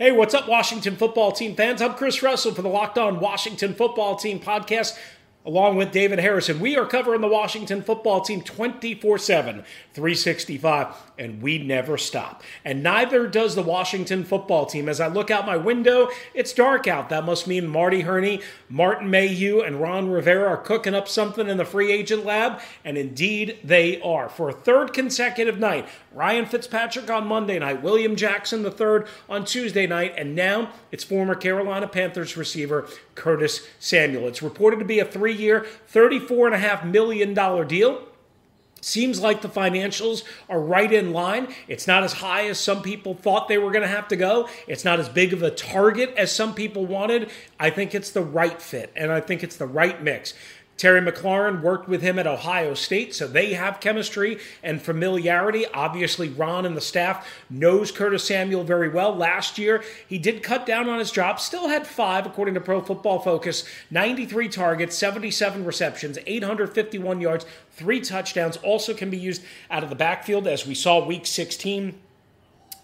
Hey, what's up, Washington football team fans? I'm Chris Russell for the Locked On Washington Football Team podcast along with David Harrison. We are covering the Washington football team 24 7, 365, and we never stop. And neither does the Washington football team. As I look out my window, it's dark out. That must mean Marty Hurney, Martin Mayhew, and Ron Rivera are cooking up something in the free agent lab, and indeed they are. For a third consecutive night, Ryan Fitzpatrick on Monday night, William Jackson III on Tuesday night, and now it's former Carolina Panthers receiver Curtis Samuel. It's reported to be a three year, $34.5 million deal. Seems like the financials are right in line. It's not as high as some people thought they were going to have to go. It's not as big of a target as some people wanted. I think it's the right fit, and I think it's the right mix. Terry McLaurin worked with him at Ohio State, so they have chemistry and familiarity. Obviously, Ron and the staff knows Curtis Samuel very well. Last year, he did cut down on his drop, still had five, according to Pro Football Focus, 93 targets, 77 receptions, 851 yards, three touchdowns. Also can be used out of the backfield, as we saw week 16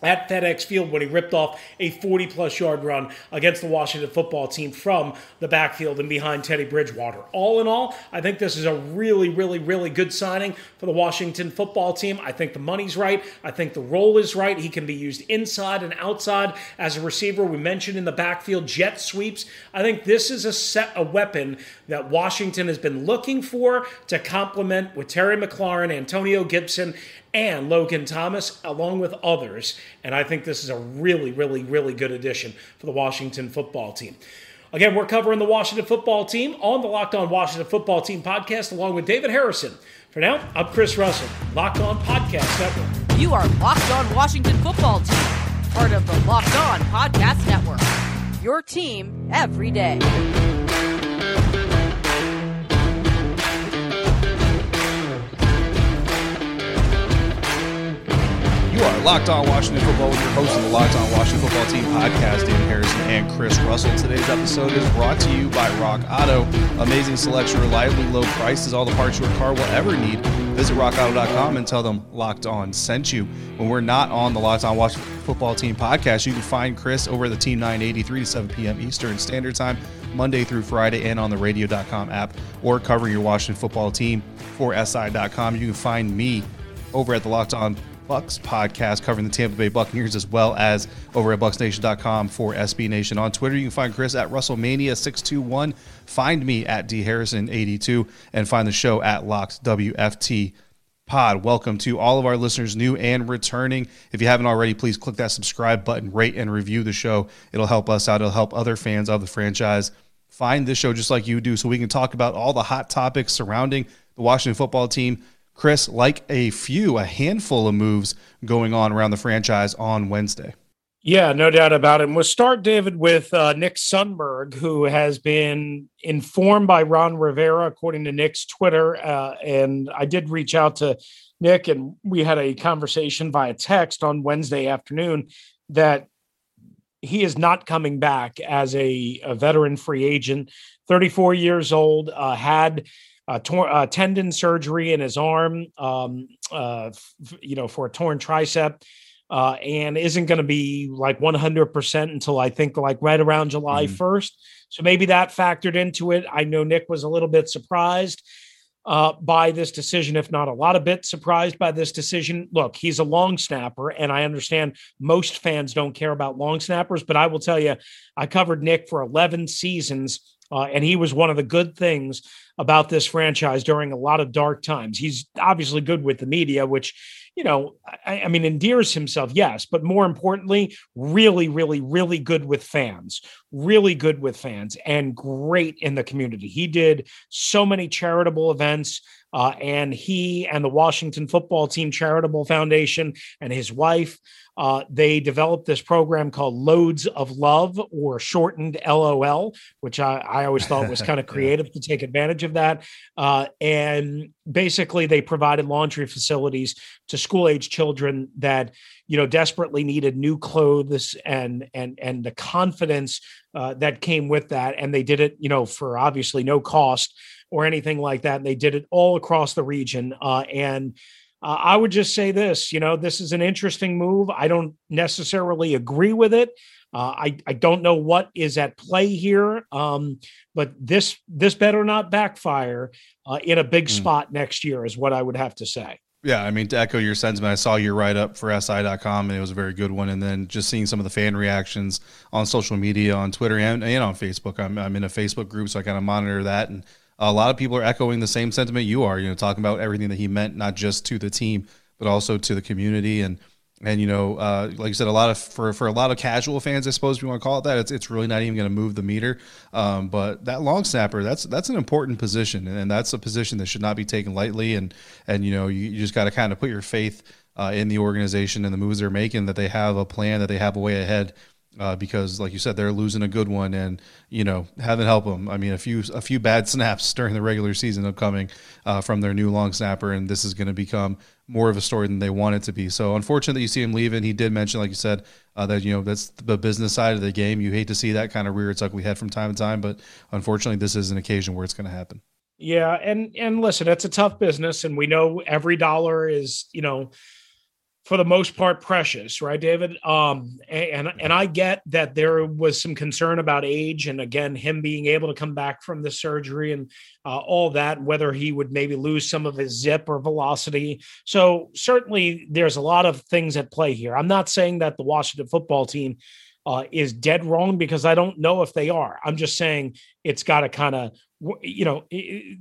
at FedEx Field when he ripped off a 40 plus yard run against the Washington football team from the backfield and behind Teddy Bridgewater. All in all, I think this is a really, really, really good signing for the Washington football team. I think the money's right. I think the role is right. He can be used inside and outside as a receiver. We mentioned in the backfield jet sweeps. I think this is a set a weapon that Washington has been looking for to complement with Terry McLaurin, Antonio Gibson, and Logan Thomas, along with others. And I think this is a really, really, really good addition for the Washington football team. Again, we're covering the Washington football team on the Locked On Washington Football Team podcast, along with David Harrison. For now, I'm Chris Russell, Locked On Podcast Network. You are Locked On Washington Football Team, part of the Locked On Podcast Network. Your team every day. Are Locked On Washington Football with your host of the Locked On Washington Football Team podcast, Dan Harrison and Chris Russell. Today's episode is brought to you by Rock Auto. Amazing selection, reliably low prices, all the parts your car will ever need. Visit rockauto.com and tell them Locked On sent you. When we're not on the Locked On Washington Football Team podcast, you can find Chris over at the Team 983 to 7 p.m. Eastern Standard Time, Monday through Friday, and on the radio.com app, or covering your Washington football team for SI.com. You can find me over at the Locked On Bucs podcast covering the Tampa Bay Buccaneers as well as over at bucsnation.com for SB Nation. On Twitter, you can find Chris at Russellmania621. Find me at dharrison82 and find the show at Locked WFT Pod. Welcome to all of our listeners, new and returning. If you haven't already, please click that subscribe button, rate and review the show. It'll help us out. It'll help other fans of the franchise find this show just like you do so we can talk about all the hot topics surrounding the Washington football team Chris, like a few, a handful of moves going on around the franchise on Wednesday. Yeah, no doubt about it. And we'll start, David, with uh, Nick Sundberg, who has been informed by Ron Rivera, according to Nick's Twitter. Uh, and I did reach out to Nick, and we had a conversation via text on Wednesday afternoon that he is not coming back as a, a veteran free agent, 34 years old, uh, had uh, tor- uh, tendon surgery in his arm, um, uh, f- you know, for a torn tricep, uh, and isn't going to be like 100% until I think like right around July mm-hmm. 1st. So maybe that factored into it. I know Nick was a little bit surprised uh, by this decision, if not a lot of bit surprised by this decision. Look, he's a long snapper, and I understand most fans don't care about long snappers, but I will tell you, I covered Nick for 11 seasons uh, and he was one of the good things about this franchise during a lot of dark times. He's obviously good with the media, which, you know, I, I, mean, endears himself, yes, but more importantly, really, really, really good with fans, really good with fans, and great in the community. He did so many charitable events. Uh, and he and the Washington Football Team Charitable Foundation and his wife uh, they developed this program called Loads of Love, or shortened LOL, which I, I always thought was kind of creative to take advantage of that. Uh, and basically, they provided laundry facilities to school age children that you know desperately needed new clothes and and and the confidence uh, that came with that. And they did it, you know, for obviously no cost or anything like that. And they did it all across the region. Uh, and Uh, I would just say this you know, this is an interesting move. I don't necessarily agree with it. Uh, I, I don't know what is at play here, um, but this this better not backfire uh, in a big mm. spot next year is what I would have to say. Yeah, I mean, to echo your sentiment, I saw your write up for SI.com and it was a very good one. And then just seeing some of the fan reactions on social media, on Twitter, and, and on Facebook. I'm, I'm in a Facebook group, so I kind of monitor that. And a lot of people are echoing the same sentiment you are, you know, talking about everything that he meant, not just to the team, but also to the community. And, and you know, uh, like you said, a lot of for for a lot of casual fans, I suppose if you want to call it that, it's it's really not even going to move the meter. Um, but that long snapper, that's that's an important position, and that's a position that should not be taken lightly. And and you know, you, you just got to kind of put your faith uh, in the organization and the moves they're making, that they have a plan, that they have a way ahead uh, because, like you said, they're losing a good one, and you know, heaven help them. I mean, a few a few bad snaps during the regular season upcoming uh, from their new long snapper, and this is going to become more of a story than they want it to be. So, unfortunately, you see him leaving. He did mention, like you said, uh, that you know that's the business side of the game. You hate to see that kind of rear its ugly head from time to time, but unfortunately, this is an occasion where it's going to happen. Yeah, and and listen, it's a tough business, and we know every dollar is you know for the most part precious, right, David? Um, and and I get that there was some concern about age, and again, him being able to come back from the surgery and uh, all that, whether he would maybe lose some of his zip or velocity. So certainly, there's a lot of things at play here. I'm not saying that the Washington football team uh, is dead wrong because I don't know if they are. I'm just saying it's got to kind of you know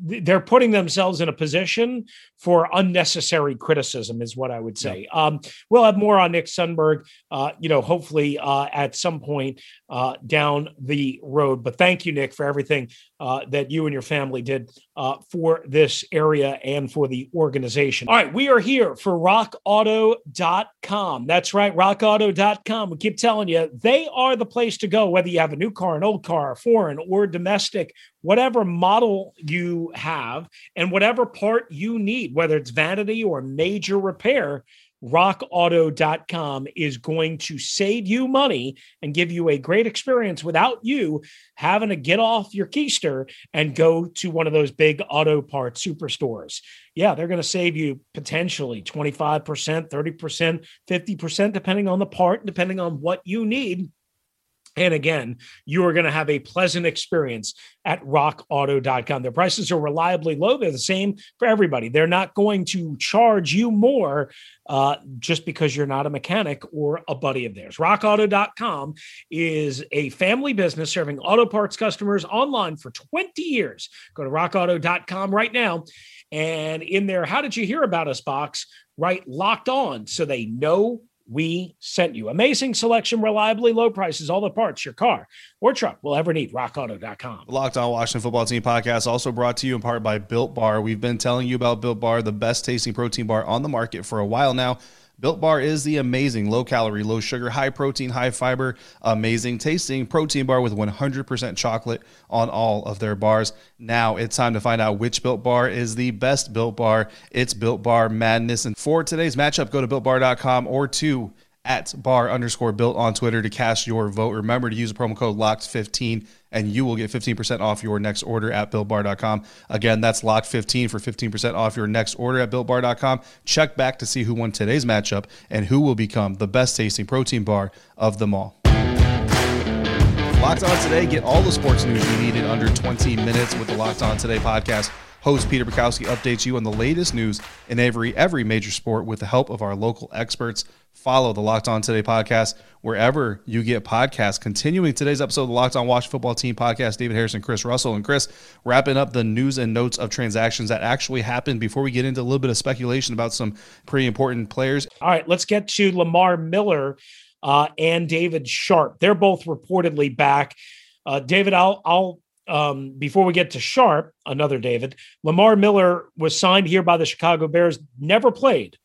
they're putting themselves in a position for unnecessary criticism is what i would say. Yeah. um, we'll have more on nick sundberg uh, you know hopefully uh, at some point uh, down the road. But thank you nick for everything uh, that you and your family did uh, for this area and for the organization. All right we are here for rockauto.com that's right rockauto.com we keep telling you they are the place to go whether you have a new car an old car foreign or domestic whatever model you have and whatever part you need, whether it's vanity or major repair, rockauto.com is going to save you money and give you a great experience without you having to get off your keister and go to one of those big auto parts superstores. Yeah, they're going to save you potentially 25%, 30%, 50%, depending on the part, depending on what you need. And again, you are going to have a pleasant experience at rockauto.com. Their prices are reliably low. They're the same for everybody. They're not going to charge you more uh, just because you're not a mechanic or a buddy of theirs. Rockauto.com is a family business serving auto parts customers online for 20 years. Go to rockauto.com right now. And in there, how did you hear about us box? Right, locked on so they know we sent you. Amazing selection, reliably low prices, all the parts your car or truck will ever need. RockAuto.com. Locked on Washington Football Team podcast, also brought to you in part by Built Bar. We've been telling you about Built Bar, the best tasting protein bar on the market for a while now. Built Bar is the amazing low calorie, low sugar, high protein, high fiber, amazing tasting protein bar with 100% chocolate on all of their bars. Now it's time to find out which Built Bar is the best Built Bar. It's Built Bar Madness. And for today's matchup, go to builtbar.com or to at bar underscore built on Twitter to cast your vote. Remember to use the promo code LOCKED15 and you will get 15% off your next order at builtbar.com. Again, that's LOCKED15 for 15% off your next order at builtbar.com. Check back to see who won today's matchup and who will become the best tasting protein bar of them all. Locked On Today, get all the sports news you need in under 20 minutes with the Locked On Today podcast. Host Peter Bukowski updates you on the latest news in every every major sport with the help of our local experts. Follow the Locked On Today podcast wherever you get podcasts. Continuing today's episode of the Locked On Wash Football Team podcast, David Harrison, Chris Russell, and Chris wrapping up the news and notes of transactions that actually happened before we get into a little bit of speculation about some pretty important players. All right, let's get to Lamar Miller uh, and David Sharpe. They're both reportedly back. Uh, David, I'll I'll um, before we get to Sharpe, another David, Lamar Miller was signed here by the Chicago Bears, never played,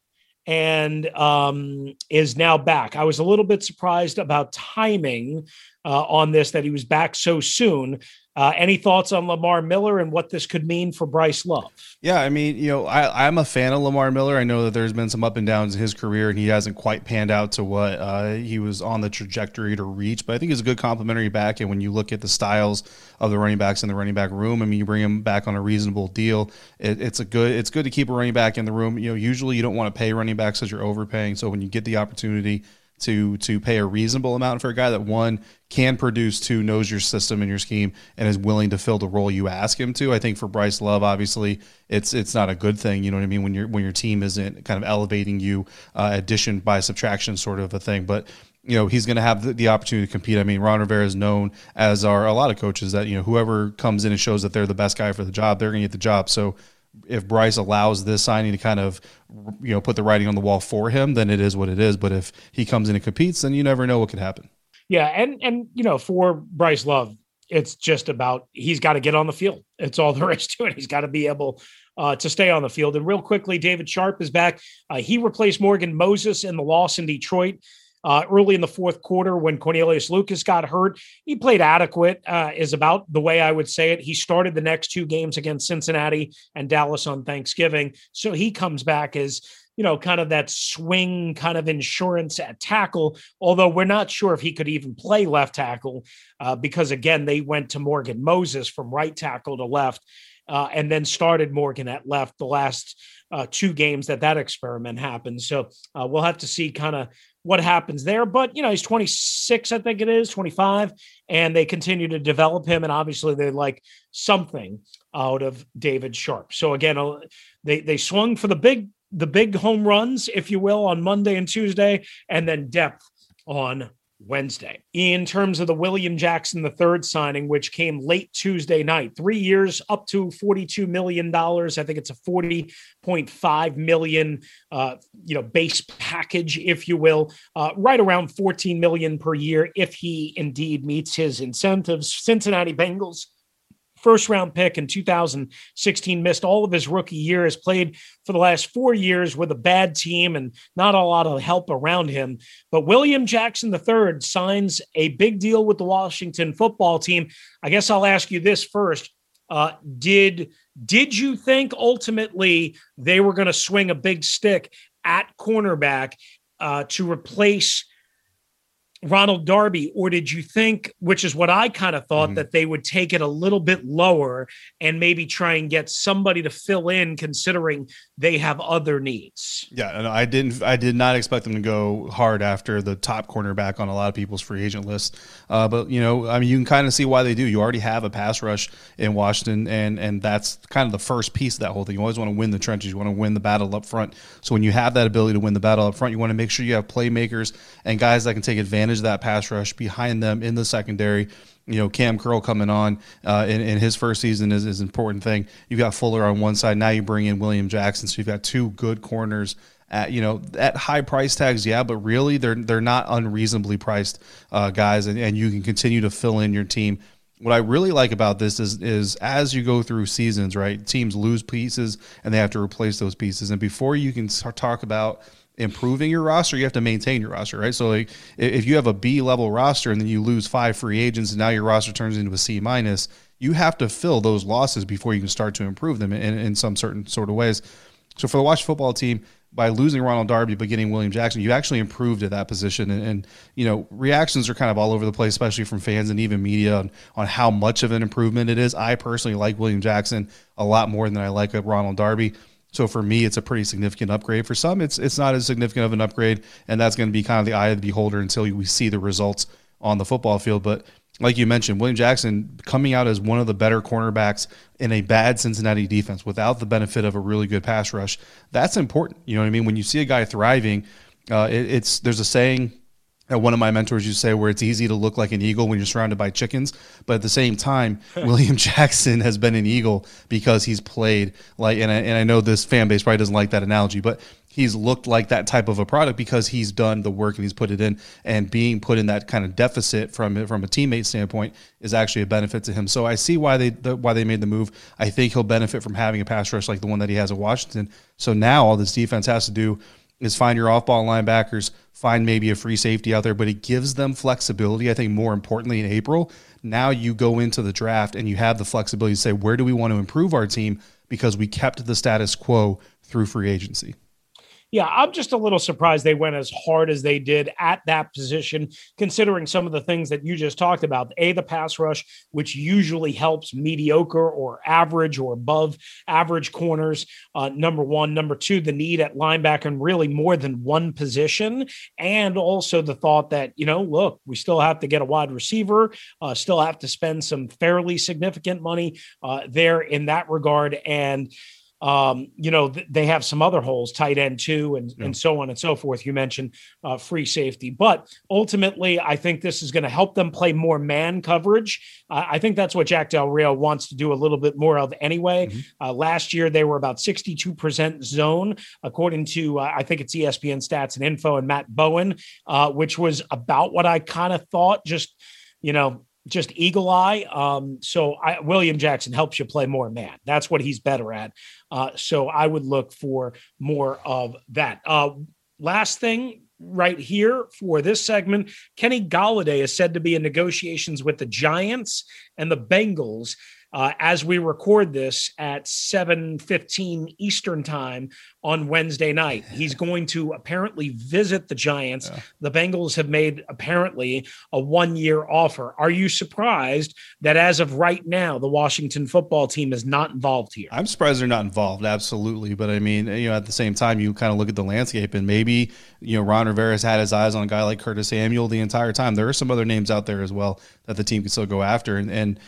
and um, is now back. I was a little bit surprised about timing uh, on this that he was back so soon. Uh, any thoughts on Lamar Miller and what this could mean for Bryce Love? Yeah, I mean, you know, I, I'm a fan of Lamar Miller. I know that there's been some up and downs in his career, and he hasn't quite panned out to what uh, he was on the trajectory to reach. But I think he's a good complementary back. And when you look at the styles of the running backs in the running back room, I mean, you bring him back on a reasonable deal. It, it's a good. It's good to keep a running back in the room. You know, usually you don't want to pay running backs because you're overpaying. So when you get the opportunity to to pay a reasonable amount for a guy that one can produce, two knows your system and your scheme, and is willing to fill the role you ask him to. I think for Bryce Love, obviously, it's it's not a good thing. You know what I mean when your when your team isn't kind of elevating you, uh, addition by subtraction sort of a thing, but. You know he's going to have the, opportunity to compete. I mean, Ron Rivera is known, as are a lot of coaches, that you know whoever comes in and shows that they're the best guy for the job, they're going to get the job. So if Bryce allows this signing to kind of you know put the writing on the wall for him, then it is what it is. But if he comes in and competes, then you never know what could happen. Yeah, and and you know for Bryce Love, it's just about he's got to get on the field. It's all there is to it. He's got to be able uh, to stay on the field. And real quickly, David Sharpe is back. Uh, he replaced Morgan Moses in the loss in Detroit uh, early in the fourth quarter when Cornelius Lucas got hurt. He played adequate, uh, is about the way I would say it. He started the next two games against Cincinnati and Dallas on Thanksgiving. So he comes back as, you know, kind of that swing kind of insurance at tackle, although we're not sure if he could even play left tackle uh, because, again, they went to Morgan Moses from right tackle to left. Uh, and then started Morgan at left the last uh, two games that that experiment happened. So uh, we'll have to see kind of what happens there. But, you know, he's 26, I think it is, 25, and they continue to develop him. And obviously, they like something out of David Sharpe. So, again, they, they swung for the big the big home runs, if you will, on Monday and Tuesday, and then depth on Wednesday. In terms of the William Jackson III signing, which came late Tuesday night, three years up to $42 million. I think it's a 40.5 million, uh, you know, base package, if you will, uh, right around 14 million per year if he indeed meets his incentives. Cincinnati Bengals first round pick in 2016, missed all of his rookie year, has played for the last four years with a bad team and not a lot of help around him. But William Jackson III signs a big deal with the Washington football team. I guess I'll ask you this first. Uh, did did you think ultimately they were going to swing a big stick at cornerback uh, to replace Ronald Darby, or did you think, which is what I kind of thought, mm-hmm. that they would take it a little bit lower and maybe try and get somebody to fill in, considering they have other needs? Yeah, and I didn't, I did not expect them to go hard after the top cornerback on a lot of people's free agent list. Uh, but you know, I mean, you can kind of see why they do. You already have a pass rush in Washington, and and that's kind of the first piece of that whole thing. You always want to win the trenches. You want to win the battle up front. So when you have that ability to win the battle up front, you want to make sure you have playmakers and guys that can take advantage of that pass rush behind them in the secondary. You know, Cam Curl coming on uh, in, in, his first season is, is an important thing. You've got Fuller on one side. Now you bring in William Jackson. So you've got two good corners at you know at high price tags, yeah, but really they're they're not unreasonably priced uh, guys, and, and you can continue to fill in your team. What I really like about this is is as you go through seasons, right? Teams lose pieces and they have to replace those pieces, and before you can start, talk about improving your roster, you have to maintain your roster, right? So like if you have a B level roster and then you lose five free agents and now your roster turns into a C minus, you have to fill those losses before you can start to improve them in, in some certain sort of ways. So for the Washington football team, by losing Ronald Darby but getting William Jackson, you actually improved at that position. And, and, you know, reactions are kind of all over the place, especially from fans and even media on, on how much of an improvement it is. I personally like William Jackson a lot more than I like Ronald Darby. So for me, it's a pretty significant upgrade. For some, it's it's not as significant of an upgrade, and that's going to be kind of the eye of the beholder until we see the results on the football field. But like you mentioned, William Jackson coming out as one of the better cornerbacks in a bad Cincinnati defense without the benefit of a really good pass rush. That's important. You know what I mean? When you see a guy thriving, uh, it, it's there's a saying one of my mentors used to say where it's easy to look like an eagle when you're surrounded by chickens but at the same time william jackson has been an eagle because he's played like and I, and I know this fan base probably doesn't like that analogy but he's looked like that type of a product because he's done the work and he's put it in and being put in that kind of deficit from from a teammate standpoint is actually a benefit to him. So i see why they the, why they made the move. I think he'll benefit from having a pass rush like the one that he has at washington. So now all this defense has to do is find your off ball linebackers, find maybe a free safety out there, but it gives them flexibility. I think more importantly in April, now you go into the draft and you have the flexibility to say, where do we want to improve our team? Because we kept the status quo through free agency. Yeah, I'm just a little surprised they went as hard as they did at that position, considering some of the things that you just talked about. A, the pass rush, which usually helps mediocre or average or above average corners. Uh, number one. Number two, the need at linebacker and really more than one position. And also the thought that, you know, look, we still have to get a wide receiver, uh, still have to spend some fairly significant money uh, there in that regard. And, um, you know, th- they have some other holes, tight end too, and, yeah. and so on and so forth. You mentioned uh, free safety, but ultimately, I think this is going to help them play more man coverage. Uh, I think that's what Jack Del Rio wants to do a little bit more of anyway. Mm-hmm. Uh, last year, they were about 62% zone, according to, uh, I think it's ESPN stats and info and Matt Bowen, uh, which was about what I kind of thought, just, you know, just eagle eye. Um, so I, William Jackson helps you play more man. That's what he's better at. Uh, so I would look for more of that. Uh, last thing right here for this segment Kenny Golladay is said to be in negotiations with the Giants and the Bengals uh, as we record this at 7.15 eastern time on wednesday night. He's going to apparently visit the giants. Yeah. the bengals have made apparently a one year offer. Are you surprised that as of right now the washington football team is not involved here? I'm surprised they're not involved absolutely. But i mean you know at the same time you kind of look at the landscape and maybe you know ron rivera's had his eyes on a guy like curtis samuel the entire time. There are some other names out there as well that the team can still go after. And, and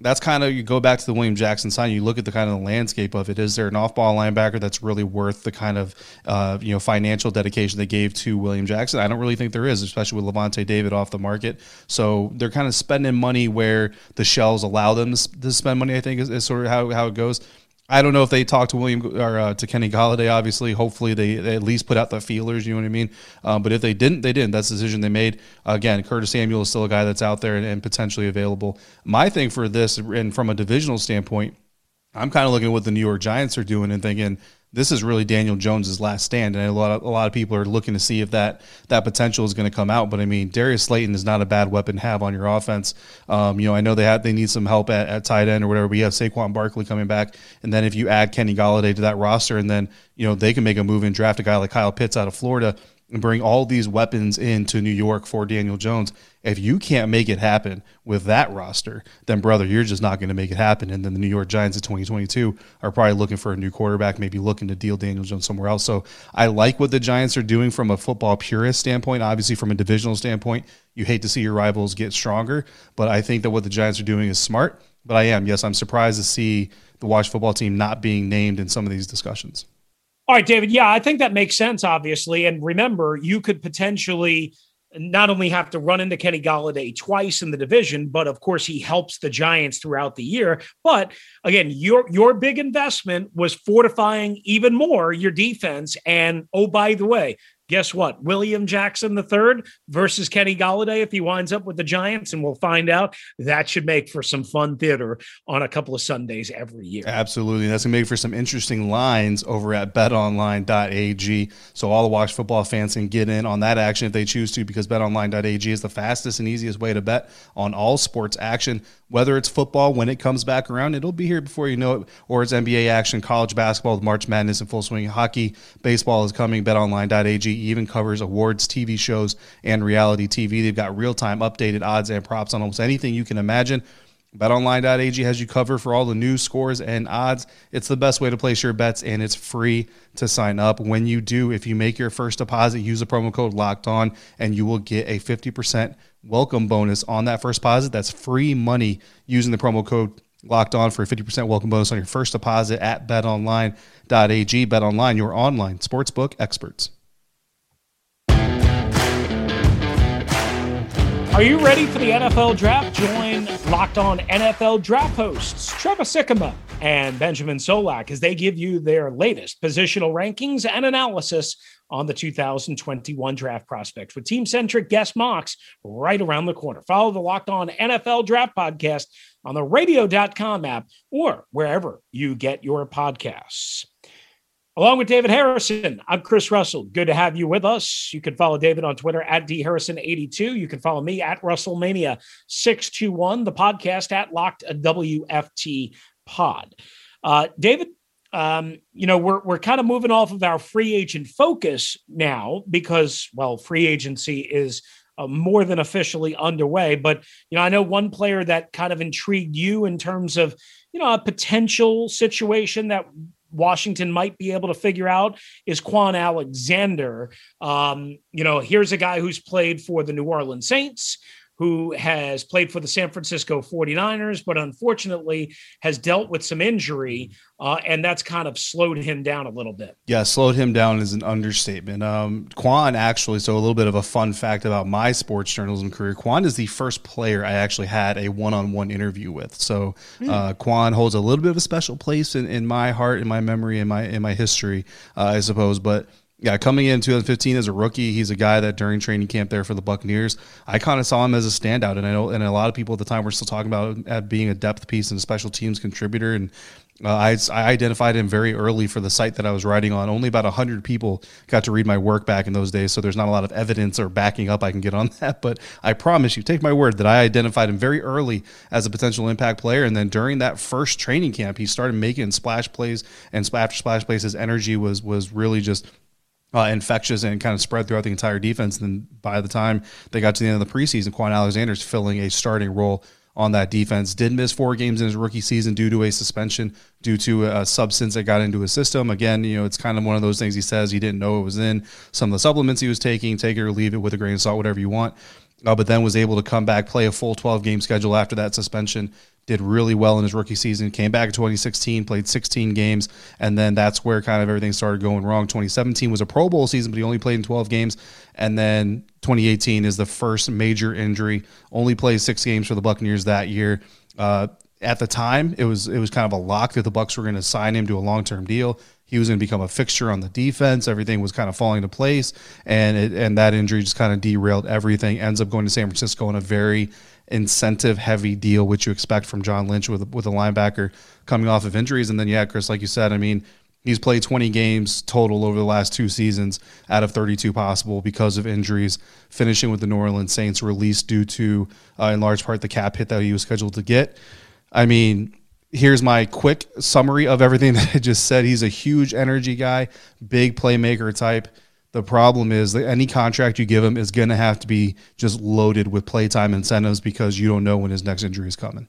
that's kind of you go back to the William Jackson sign. You look at the kind of the landscape of it. Is there an off-ball linebacker that's really worth the kind of uh, you know financial dedication they gave to William Jackson? I don't really think there is, especially with Lavonte David off the market. So they're kind of spending money where the shells allow them to spend money. I think is, is sort of how, how it goes. I don't know if they talked to William or uh, to Kenny Golladay. Obviously, hopefully they, they, at least put out the feelers. You know what I mean? Um, but if they didn't, they didn't. That's the decision they made. again, Curtis Samuel is still a guy that's out there and, and potentially available. My thing for this, and from a divisional standpoint, I'm kind of looking at what the New York Giants are doing and thinking this is really Daniel Jones's last stand, and a lot of, a lot of people are looking to see if that that potential is going to come out. But I mean, Darius Slayton is not a bad weapon to have on your offense. Um, you know, I know they have they need some help at, at tight end or whatever. We have Saquon Barkley coming back, and then if you add Kenny Golladay to that roster, and then you know they can make a move and draft a guy like Kyle Pitts out of Florida and bring all these weapons into New York for Daniel Jones. If you can't make it happen with that roster, then brother, you're just not going to make it happen. And then the New York Giants in 2022 are probably looking for a new quarterback, maybe looking to deal Daniel Jones somewhere else. So I like what the Giants are doing from a football purist standpoint. Obviously, from a divisional standpoint, you hate to see your rivals get stronger, but I think that what the Giants are doing is smart. But I am, yes, I'm surprised to see the Watch football team not being named in some of these discussions. All right, David. Yeah, I think that makes sense, obviously. And remember, you could potentially not only have to run into Kenny Golladay twice in the division, but of course he helps the Giants throughout the year. But again, your your big investment was fortifying even more your defense. And oh, by the way, guess what? William Jackson III versus Kenny Golladay if he winds up with the Giants, and we'll find out. That should make for some fun theater on a couple of Sundays every year. Absolutely. That's going to make for some interesting lines over at betonline.ag. So all the Watch football fans can get in on that action if they choose to, because betonline.ag is the fastest and easiest way to bet on all sports action whether it's football when it comes back around, it'll be here before you know it, or it's NBA action, college basketball with March Madness in full swing, hockey, baseball is coming. BetOnline.ag even covers awards, TV shows, and reality TV. They've got real time updated odds and props on almost anything you can imagine. BetOnline.ag has you covered for all the news, scores, and odds. It's the best way to place your bets, and it's free to sign up. When you do, if you make your first deposit, use the promo code Locked On, and you will get a 50% welcome bonus on that first deposit. That's free money using the promo code Locked On for a 50% welcome bonus on your first deposit at BetOnline.ag. BetOnline, your online sportsbook experts. Are you ready for the NFL draft? Join Locked On NFL draft hosts Trevor Sikkema and Benjamin Solak as they give you their latest positional rankings and analysis on the 2021 draft prospects with team centric guest mocks right around the corner. Follow the Locked On NFL Draft Podcast on the radio.com app or wherever you get your podcasts. Along with David Harrison, I'm Chris Russell. Good to have you with us. You can follow David on Twitter at dharrison82. You can follow me at Russellmania621, the podcast at Locked WFT Pod. Uh, David, um, you know, we're we're kind of moving off of our free agent focus now because, well, free agency is uh, more than officially underway. But you know, I know one player that kind of intrigued you in terms of you know a potential situation that Washington might be able to figure out is Kwon Alexander. Um, you know, here's a guy who's played for the New Orleans Saints, who has played for the San Francisco 49ers, but unfortunately has dealt with some injury, uh, and that's kind of slowed him down a little bit. Yeah, slowed him down is an understatement. Um, Kwon actually, so a little bit of a fun fact about my sports journalism career. Kwon is the first player I actually had a one-on-one interview with. So mm. uh, Kwon holds a little bit of a special place in, in my heart, in my memory, in my in my history, uh, I suppose. But yeah, coming in 2015 as a rookie, he's a guy that during training camp there for the Buccaneers, I kind of saw him as a standout, and I know, and a lot of people at the time were still talking about at being a depth piece and a special teams contributor. And uh, I, I identified him very early for the site that I was writing on. Only about hundred people got to read my work back in those days, so there's not a lot of evidence or backing up I can get on that. But I promise you, take my word that I identified him very early as a potential impact player, and then during that first training camp, he started making splash plays and after splash plays, his energy was was really just uh, infectious and kind of spread throughout the entire defense. And then by the time they got to the end of the preseason, Kwon Alexander's filling a starting role on that defense. Did miss four games in his rookie season due to a suspension due to a substance that got into his system. Again, you know, it's kind of one of those things he says he didn't know it was in some of the supplements he was taking. Take it or leave it with a grain of salt, whatever you want. Uh, but then was able to come back, play a full 12 game schedule after that suspension, did really well in his rookie season. Came back in 2016, played 16 games, and then that's where kind of everything started going wrong. 2017 was a Pro Bowl season, but he only played in 12 games. And then 2018 is the first major injury. Only played six games for the Buccaneers that year. Uh, at the time, it was it was kind of a lock that the Bucs were going to sign him to a long term deal. He was going to become a fixture on the defense. Everything was kind of falling into place, and it, and that injury just kind of derailed everything. Ends up going to San Francisco in a very incentive heavy deal, which you expect from John Lynch with with a linebacker coming off of injuries. And then yeah, Chris, like you said, I mean, he's played 20 games total over the last two seasons out of 32 possible because of injuries. Finishing with the New Orleans Saints, released due to uh, in large part the cap hit that he was scheduled to get. I mean. Here's my quick summary of everything that I just said. He's a huge energy guy, big playmaker type the problem is that any contract you give him is going to have to be just loaded with playtime incentives because you don't know when his next injury is coming.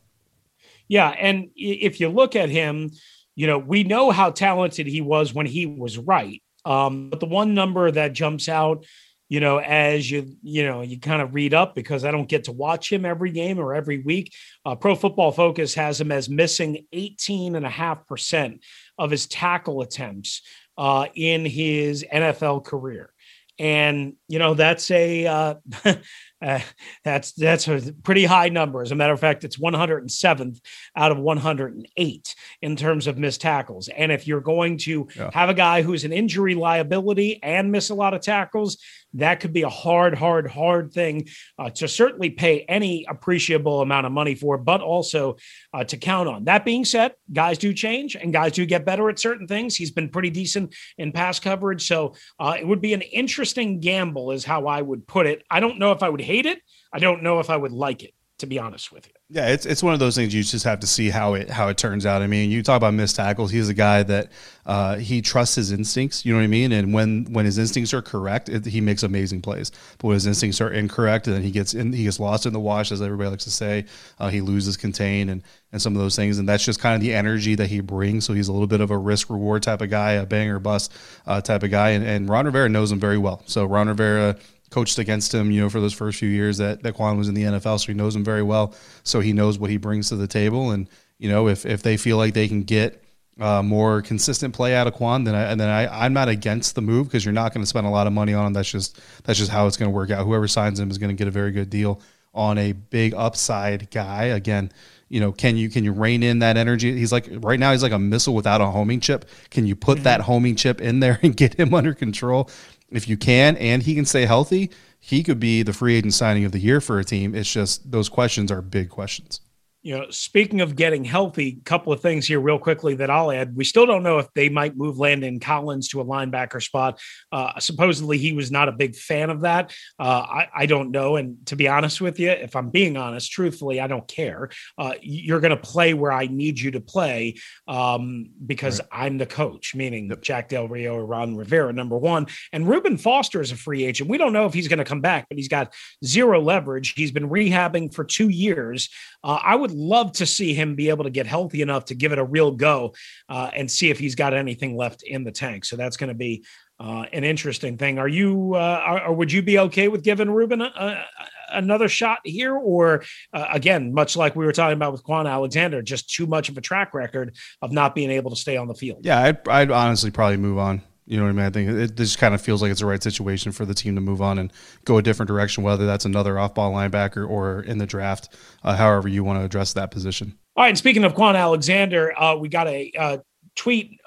Yeah, and if you look at him, you know we know how talented he was when he was right. Um, but the one number that jumps out, you know, as you you know you kind of read up because I don't get to watch him every game or every week. Uh, Pro Football Focus has him as missing 18 and a half percent of his tackle attempts uh, in his NFL career. And you know that's a uh, uh, that's that's a pretty high number. As a matter of fact, it's 107th out of 108 in terms of missed tackles. And if you're going to yeah. have a guy who's an injury liability and miss a lot of tackles, that could be a hard, hard, hard thing uh, to certainly pay any appreciable amount of money for, but also uh, to count on. That being said, guys do change and guys do get better at certain things. He's been pretty decent in pass coverage. So uh, it would be an interesting gamble, is how I would put it. I don't know if I would hate it, I don't know if I would like it, to be honest with you. Yeah, it's it's one of those things you just have to see how it how it turns out. I mean, you talk about missed tackles. He's a guy that uh, he trusts his instincts. You know what I mean? And when when his instincts are correct, it, he makes amazing plays. But when his instincts are incorrect, then he gets in, he gets lost in the wash, as everybody likes to say. Uh, he loses contain and and some of those things. And that's just kind of the energy that he brings. So he's a little bit of a risk reward type of guy, a banger bust uh, type of guy. And, and Ron Rivera knows him very well. So Ron Rivera coached against him, you know, for those first few years that, that Kwon was in the NFL. So he knows him very well. So he knows what he brings to the table. And, you know, if, if they feel like they can get uh, more consistent play out of Kwon, then I, and then I, I'm not against the move because you're not going to spend a lot of money on him. That's just, that's just how it's going to work out. Whoever signs him is going to get a very good deal on a big upside guy. Again, you know, can you can you rein in that energy? He's like right now he's like a missile without a homing chip. Can you put mm-hmm. that homing chip in there and get him under control? If you can and he can stay healthy, he could be the free agent signing of the year for a team. It's just those questions are big questions. You know, speaking of getting healthy, a couple of things here real quickly that I'll add. We still don't know if they might move Landon Collins to a linebacker spot. Uh, supposedly, he was not a big fan of that. Uh, I, I, don't know. And to be honest with you, if I'm being honest, truthfully, I don't care. Uh, you're going to play where I need you to play um, because right. I'm the coach, meaning yep. Jack Del Rio or Ron Rivera, number one. And Reuben Foster is a free agent. We don't know if he's going to come back, but he's got zero leverage. He's been rehabbing for two years. Uh, I would love to see him be able to get healthy enough to give it a real go uh, and see if he's got anything left in the tank. So that's going to be uh, an interesting thing. Are you, uh, or would you be okay with giving Reuben a, a, another shot here, or uh, again, much like we were talking about with Kwon Alexander, just too much of a track record of not being able to stay on the field? Yeah, I'd, I'd honestly probably move on. You know what I mean? I think it just kind of feels like it's the right situation for the team to move on and go a different direction, whether that's another off-ball linebacker or in the draft, uh, however you want to address that position. All right. Speaking of Kwon Alexander, uh, we got a uh, tweet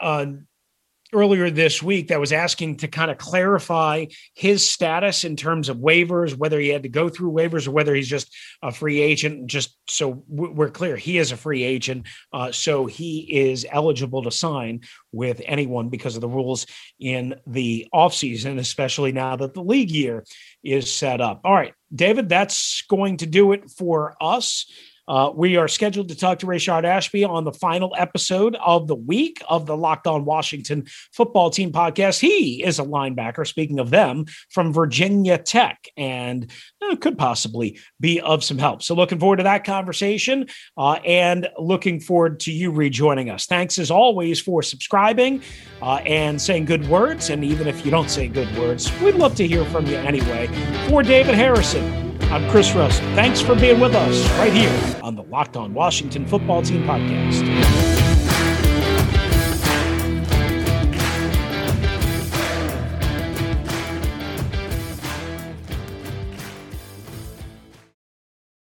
earlier this week that was asking to kind of clarify his status in terms of waivers, whether he had to go through waivers or whether he's just a free agent. Just so we're clear, he is a free agent. Uh, so he is eligible to sign with anyone because of the rules in the offseason, especially now that the league year is set up. All right, David, that's going to do it for us. Uh, we are scheduled to talk to Rayshard Ashby on the final episode of the week of the Locked On Washington Football Team podcast. He is a linebacker, speaking of them, from Virginia Tech, and uh, could possibly be of some help. So, looking forward to that conversation uh, and looking forward to you rejoining us. Thanks as always for subscribing uh, and saying good words. And even if you don't say good words, we'd love to hear from you anyway. For David Harrison, I'm Chris Russell. Thanks for being with us right here on the Locked On Washington Football Team podcast.